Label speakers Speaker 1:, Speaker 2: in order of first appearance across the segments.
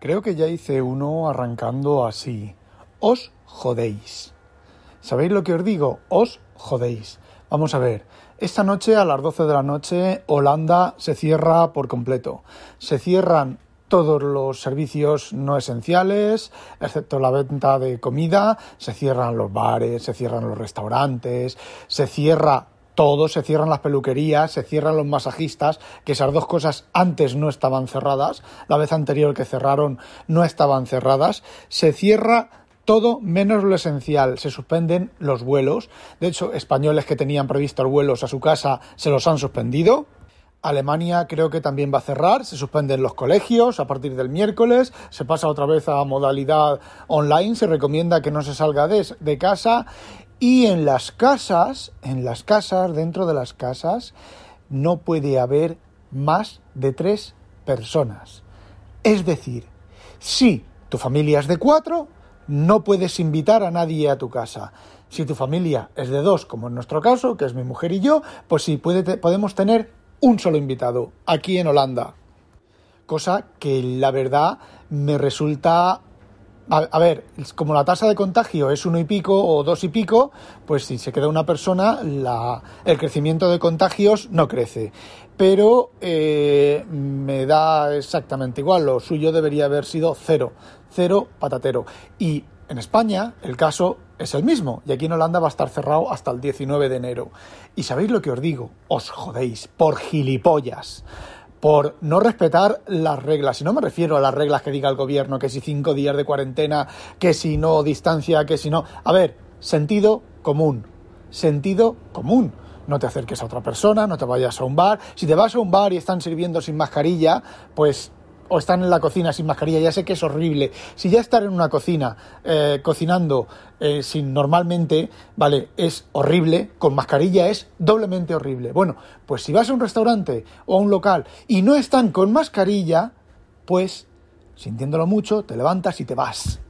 Speaker 1: Creo que ya hice uno arrancando así. Os jodéis. ¿Sabéis lo que os digo? Os jodéis. Vamos a ver. Esta noche a las 12 de la noche Holanda se cierra por completo. Se cierran todos los servicios no esenciales, excepto la venta de comida, se cierran los bares, se cierran los restaurantes, se cierra todo, se cierran las peluquerías, se cierran los masajistas, que esas dos cosas antes no estaban cerradas, la vez anterior que cerraron no estaban cerradas, se cierra todo menos lo esencial. Se suspenden los vuelos. De hecho, españoles que tenían previstos vuelos a su casa se los han suspendido. Alemania creo que también va a cerrar, se suspenden los colegios a partir del miércoles, se pasa otra vez a modalidad online, se recomienda que no se salga de casa y en las casas, en las casas, dentro de las casas, no puede haber más de tres personas. Es decir, si tu familia es de cuatro, no puedes invitar a nadie a tu casa. Si tu familia es de dos, como en nuestro caso, que es mi mujer y yo, pues sí, podemos tener un solo invitado aquí en Holanda. Cosa que la verdad me resulta a, ver, como la tasa de contagio es uno y pico o dos y pico, pues si se queda una persona, la, el crecimiento de contagios no crece. Pero eh, me da exactamente igual, lo suyo debería haber sido cero, cero patatero. Y en España el caso es el mismo, y aquí en Holanda va a estar cerrado hasta el 19 de enero. Y sabéis lo que os digo, os jodéis, por gilipollas por no respetar las reglas. Y no me refiero a las reglas que diga el gobierno, que si cinco días de cuarentena, que si no distancia, que si no. A ver, sentido común. Sentido común. No te acerques a otra persona, no te vayas a un bar. Si te vas a un bar y están sirviendo sin mascarilla, pues o están en la cocina sin mascarilla, ya sé que es horrible. Si ya estar en una cocina eh, cocinando eh, sin normalmente, vale, es horrible, con mascarilla es doblemente horrible. Bueno, pues si vas a un restaurante o a un local y no están con mascarilla, pues, sintiéndolo mucho, te levantas y te vas.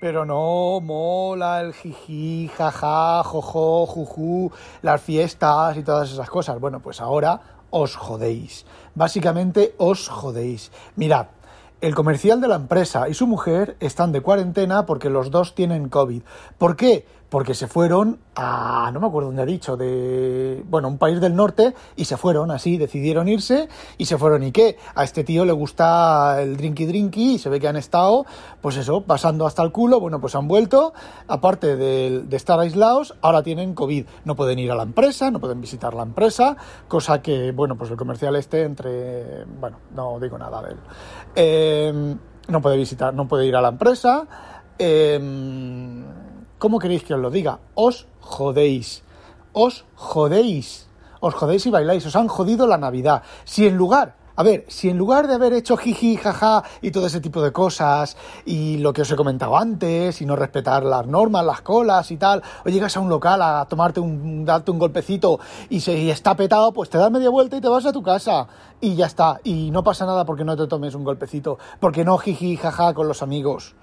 Speaker 1: Pero no mola el jiji, jaja, jojo, juju, las fiestas y todas esas cosas. Bueno, pues ahora os jodéis. Básicamente os jodéis. Mirad, el comercial de la empresa y su mujer están de cuarentena porque los dos tienen COVID. ¿Por qué? Porque se fueron a, no me acuerdo dónde ha dicho, de, bueno, un país del norte y se fueron así, decidieron irse y se fueron. ¿Y qué? A este tío le gusta el drinky drinky y se ve que han estado, pues eso, pasando hasta el culo. Bueno, pues han vuelto, aparte de, estar aislados, ahora tienen COVID. No pueden ir a la empresa, no pueden visitar la empresa, cosa que, bueno, pues el comercial este entre, bueno, no digo nada de él. Eh, no puede visitar, no puede ir a la empresa. Eh, ¿Cómo queréis que os lo diga? Os jodéis. Os jodéis. Os jodéis y bailáis. Os han jodido la Navidad. Si en lugar a ver, si en lugar de haber hecho jiji, jaja y todo ese tipo de cosas, y lo que os he comentado antes, y no respetar las normas, las colas y tal, o llegas a un local a tomarte un, darte un golpecito y se está petado, pues te das media vuelta y te vas a tu casa. Y ya está. Y no pasa nada porque no te tomes un golpecito, porque no jiji, jaja con los amigos.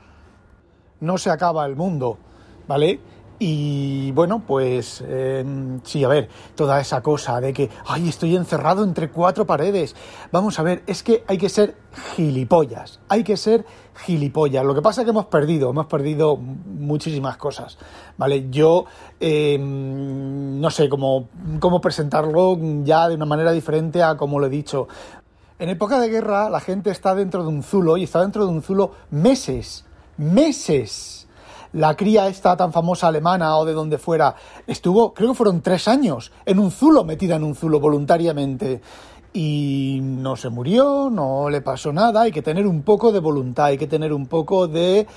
Speaker 1: No se acaba el mundo. ¿Vale? Y bueno, pues em, sí, a ver, toda esa cosa de que, ay, estoy encerrado entre cuatro paredes. Vamos a ver, es que hay que ser gilipollas, hay que ser gilipollas. Lo que pasa es que hemos perdido, hemos perdido muchísimas cosas, ¿vale? Yo em, no sé cómo, cómo presentarlo ya de una manera diferente a como lo he dicho. En época de guerra la gente está dentro de un zulo y está dentro de un zulo meses, meses la cría esta tan famosa alemana o de donde fuera, estuvo, creo que fueron tres años, en un zulo, metida en un zulo voluntariamente. Y no se murió, no le pasó nada, hay que tener un poco de voluntad, hay que tener un poco de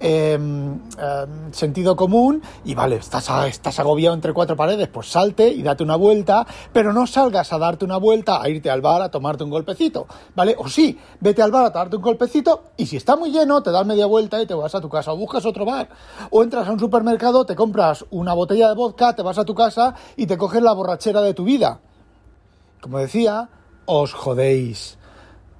Speaker 1: Em, em, sentido común y vale, estás, estás agobiado entre cuatro paredes, pues salte y date una vuelta, pero no salgas a darte una vuelta, a irte al bar a tomarte un golpecito, ¿vale? O sí, vete al bar a darte un golpecito y si está muy lleno, te das media vuelta y te vas a tu casa o buscas otro bar. O entras a un supermercado, te compras una botella de vodka, te vas a tu casa y te coges la borrachera de tu vida. Como decía, os jodéis.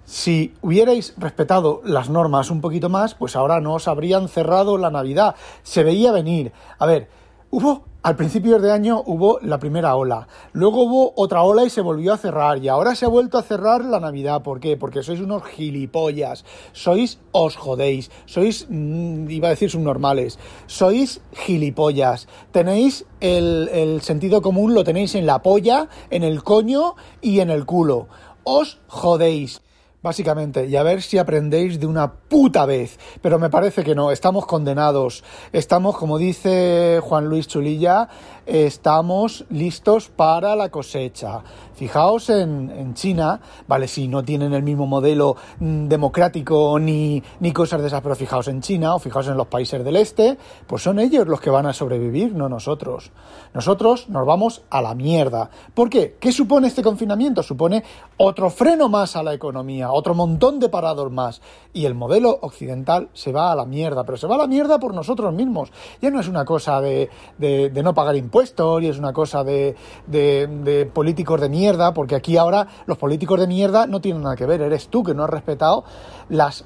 Speaker 1: Si hubierais respetado las normas un poquito más, pues ahora no os habrían cerrado la Navidad. Se veía venir. A ver, Hubo, al principio de año hubo la primera ola, luego hubo otra ola y se volvió a cerrar, y ahora se ha vuelto a cerrar la Navidad. ¿Por qué? Porque sois unos gilipollas, sois, os jodéis, sois, mm, iba a decir subnormales, sois gilipollas, tenéis el, el sentido común, lo tenéis en la polla, en el coño y en el culo. Os jodéis. Básicamente, y a ver si aprendéis de una puta vez. Pero me parece que no, estamos condenados. Estamos, como dice Juan Luis Chulilla, estamos listos para la cosecha. Fijaos en, China, vale, si no tienen el mismo modelo mm, democrático ni, ni cosas de esas, pero fijaos en China o fijaos en los países del este, pues son ellos los que van a sobrevivir, no nosotros. Nosotros nos vamos a la mierda. ¿Por qué? ¿Qué supone este confinamiento? Supone otro freno más a la economía, otro montón de parados más. Y el modelo occidental se va a la mierda, pero se va a la mierda por nosotros mismos. Ya no es una cosa de, de, no pagar impuestos, y es una cosa de, de políticos de mierda porque aquí ahora los políticos de mierda no tienen nada que ver, eres tú que no has respetado las...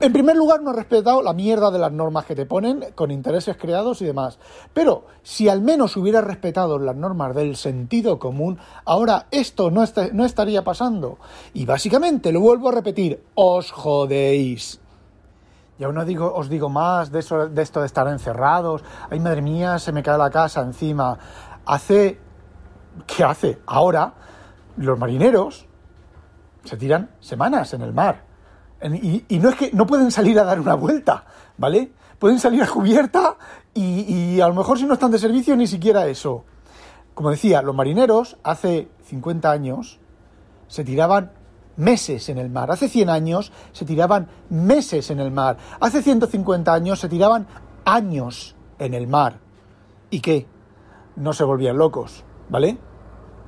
Speaker 1: En primer lugar, no has respetado la mierda de las normas que te ponen con intereses creados y demás. Pero si al menos hubieras respetado las normas del sentido común, ahora esto no, estaría pasando. Y básicamente, lo vuelvo a repetir, os jodéis. Y aún no digo, os digo más de, eso, de esto de estar encerrados. Ay, madre mía, se me cae la casa encima. Hace... ¿Qué hace? Ahora los marineros se tiran semanas en el mar. Y, no es que no pueden salir a dar una vuelta, ¿vale? Pueden salir a cubierta y, a lo mejor si no están de servicio ni siquiera eso. Como decía, los marineros hace 50 años se tiraban meses en el mar. Hace 100 años se tiraban meses en el mar. Hace 150 años se tiraban años en el mar. ¿Y qué? No se volvían locos, ¿vale?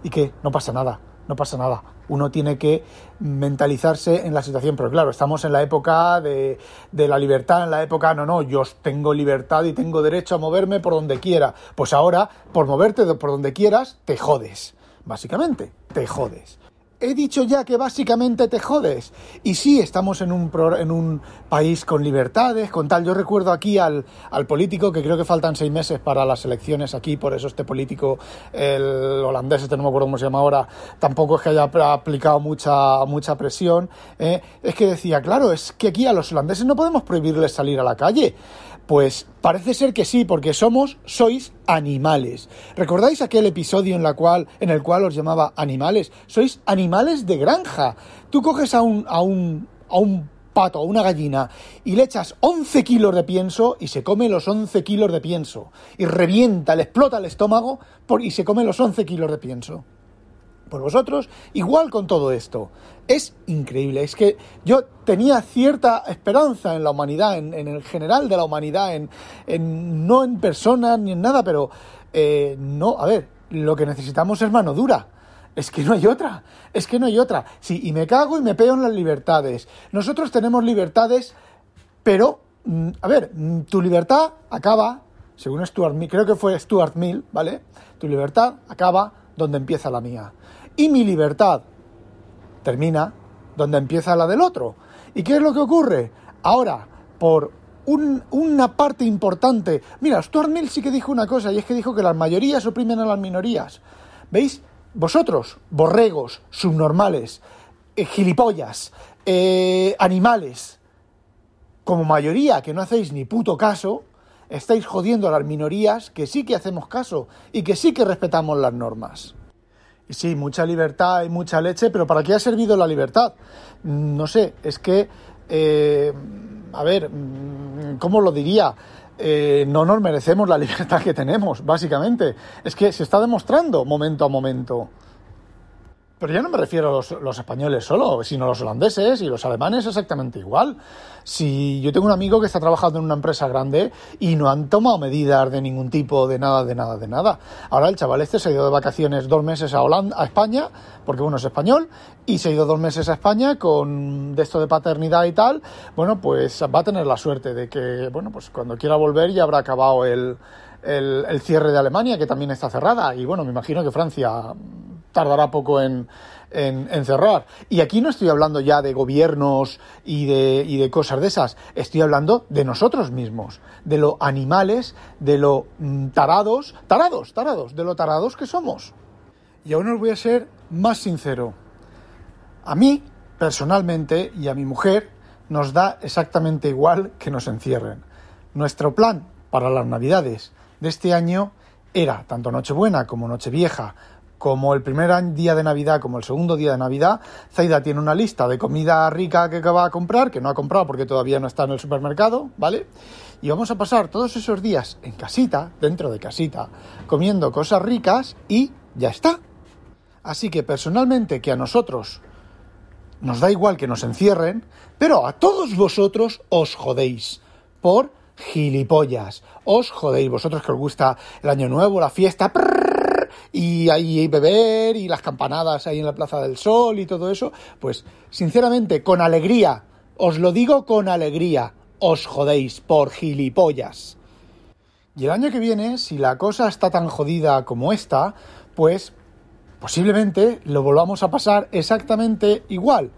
Speaker 1: ¿Y qué? No pasa nada no pasa nada. Uno tiene que mentalizarse en la situación, pero claro, estamos en la época de, de, la libertad, en la época, no, no, yo tengo libertad y tengo derecho a moverme por donde quiera. Pues ahora, por moverte por donde quieras, te jodes. Básicamente, te jodes he dicho ya que básicamente te jodes. Y sí, estamos en un, en un país con libertades, con tal. Yo recuerdo aquí al, al, político, que creo que faltan seis meses para las elecciones aquí, por eso este político, el holandés, este no me acuerdo cómo se llama ahora, tampoco es que haya aplicado mucha, mucha presión. ¿eh? es que decía, claro, es que aquí a los holandeses no podemos prohibirles salir a la calle. Pues parece ser que sí, porque somos, sois animales. ¿Recordáis aquel episodio en, la cual, en el cual os llamaba animales? Sois animales de granja. Tú coges a un, a un, a un pato, a una gallina, y le echas 11 kilos de pienso y se come los 11 kilos de pienso. Y revienta, le explota el estómago y se come los 11 kilos de pienso por vosotros, igual con todo esto. Es increíble, es que yo tenía cierta esperanza en la humanidad, en, el general de la humanidad, en, no en personas ni en nada, pero eh, no, a ver, lo que necesitamos es mano dura. Es que no hay otra, es que no hay otra. Sí, y me cago y me pego en las libertades. Nosotros tenemos libertades, pero, mm, a ver, mm, tu libertad acaba, según Stuart Mill, creo que fue Stuart Mill, ¿vale? Tu libertad acaba donde empieza la mía y mi libertad termina donde empieza la del otro. ¿Y qué es lo que ocurre? Ahora, por una parte importante, mira, Stuart Mill sí que dijo una cosa, y es que dijo que las mayorías oprimen a las minorías. ¿Veis? Vosotros, borregos, subnormales, eh, gilipollas, eh, animales, como mayoría que no hacéis ni puto caso, estáis jodiendo a las minorías que sí que hacemos caso y que sí que respetamos las normas. Y sí, mucha libertad y mucha leche, pero ¿para qué ha servido la libertad? No sé, es que, eh, a ver, ¿cómo lo diría? Eh, no nos merecemos la libertad que tenemos, básicamente. Es que se está demostrando momento a momento. Pero ya no me refiero a los, españoles solo, sino a los holandeses y los alemanes exactamente igual. Si yo tengo un amigo que está trabajando en una empresa grande y no han tomado medidas de ningún tipo, de nada, de nada, de nada. Ahora el chaval este se ha ido de vacaciones dos meses a Holanda, a España, porque uno es español, y se ha ido dos meses a España con de esto de paternidad y tal. Bueno, pues va a tener la suerte de que, bueno, pues cuando quiera volver ya habrá acabado el, el cierre de Alemania, que también está cerrada. Y bueno, me imagino que Francia tardará poco en, en, encerrar. Y aquí no estoy hablando ya de gobiernos y de, y de cosas de esas, estoy hablando de nosotros mismos, de lo animales, de lo mm, tarados, tarados, tarados, de lo tarados que somos. Y aún os voy a ser más sincero. A mí, personalmente, y a mi mujer, nos da exactamente igual que nos encierren. Nuestro plan para las navidades de este año era, tanto Nochebuena como Nochevieja, como el primer día de Navidad, como el segundo día de Navidad, Zaida tiene una lista de comida rica que va a comprar, que no ha comprado porque todavía no está en el supermercado, ¿vale? Y vamos a pasar todos esos días en casita, dentro de casita, comiendo cosas ricas y ya está. Así que personalmente que a nosotros nos da igual que nos encierren, pero a todos vosotros os jodéis por gilipollas. Os jodéis, vosotros que os gusta el año nuevo, la fiesta, y ahí beber y las campanadas ahí en la Plaza del Sol y todo eso, pues sinceramente, con alegría, os lo digo con alegría, os jodéis por gilipollas. Y el año que viene, si la cosa está tan jodida como esta, pues posiblemente lo volvamos a pasar exactamente igual.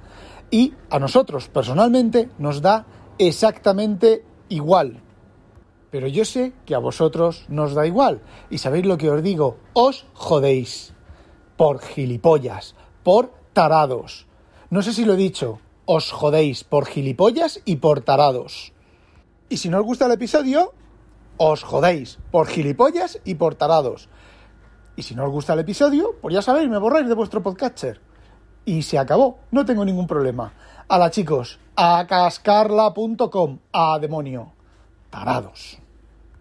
Speaker 1: Y a nosotros, personalmente, nos da exactamente igual. Pero yo sé que a vosotros nos da igual. Y sabéis lo que os digo, os jodéis. Por gilipollas, por tarados. No sé si lo he dicho, os jodéis por gilipollas y por tarados. Y si no os gusta el episodio, os jodéis por gilipollas y por tarados. Y si no os gusta el episodio, pues ya sabéis, me borráis de vuestro podcatcher. Y se acabó, no tengo ningún problema. Hala chicos, a cascarla.com, a demonio. Tarados.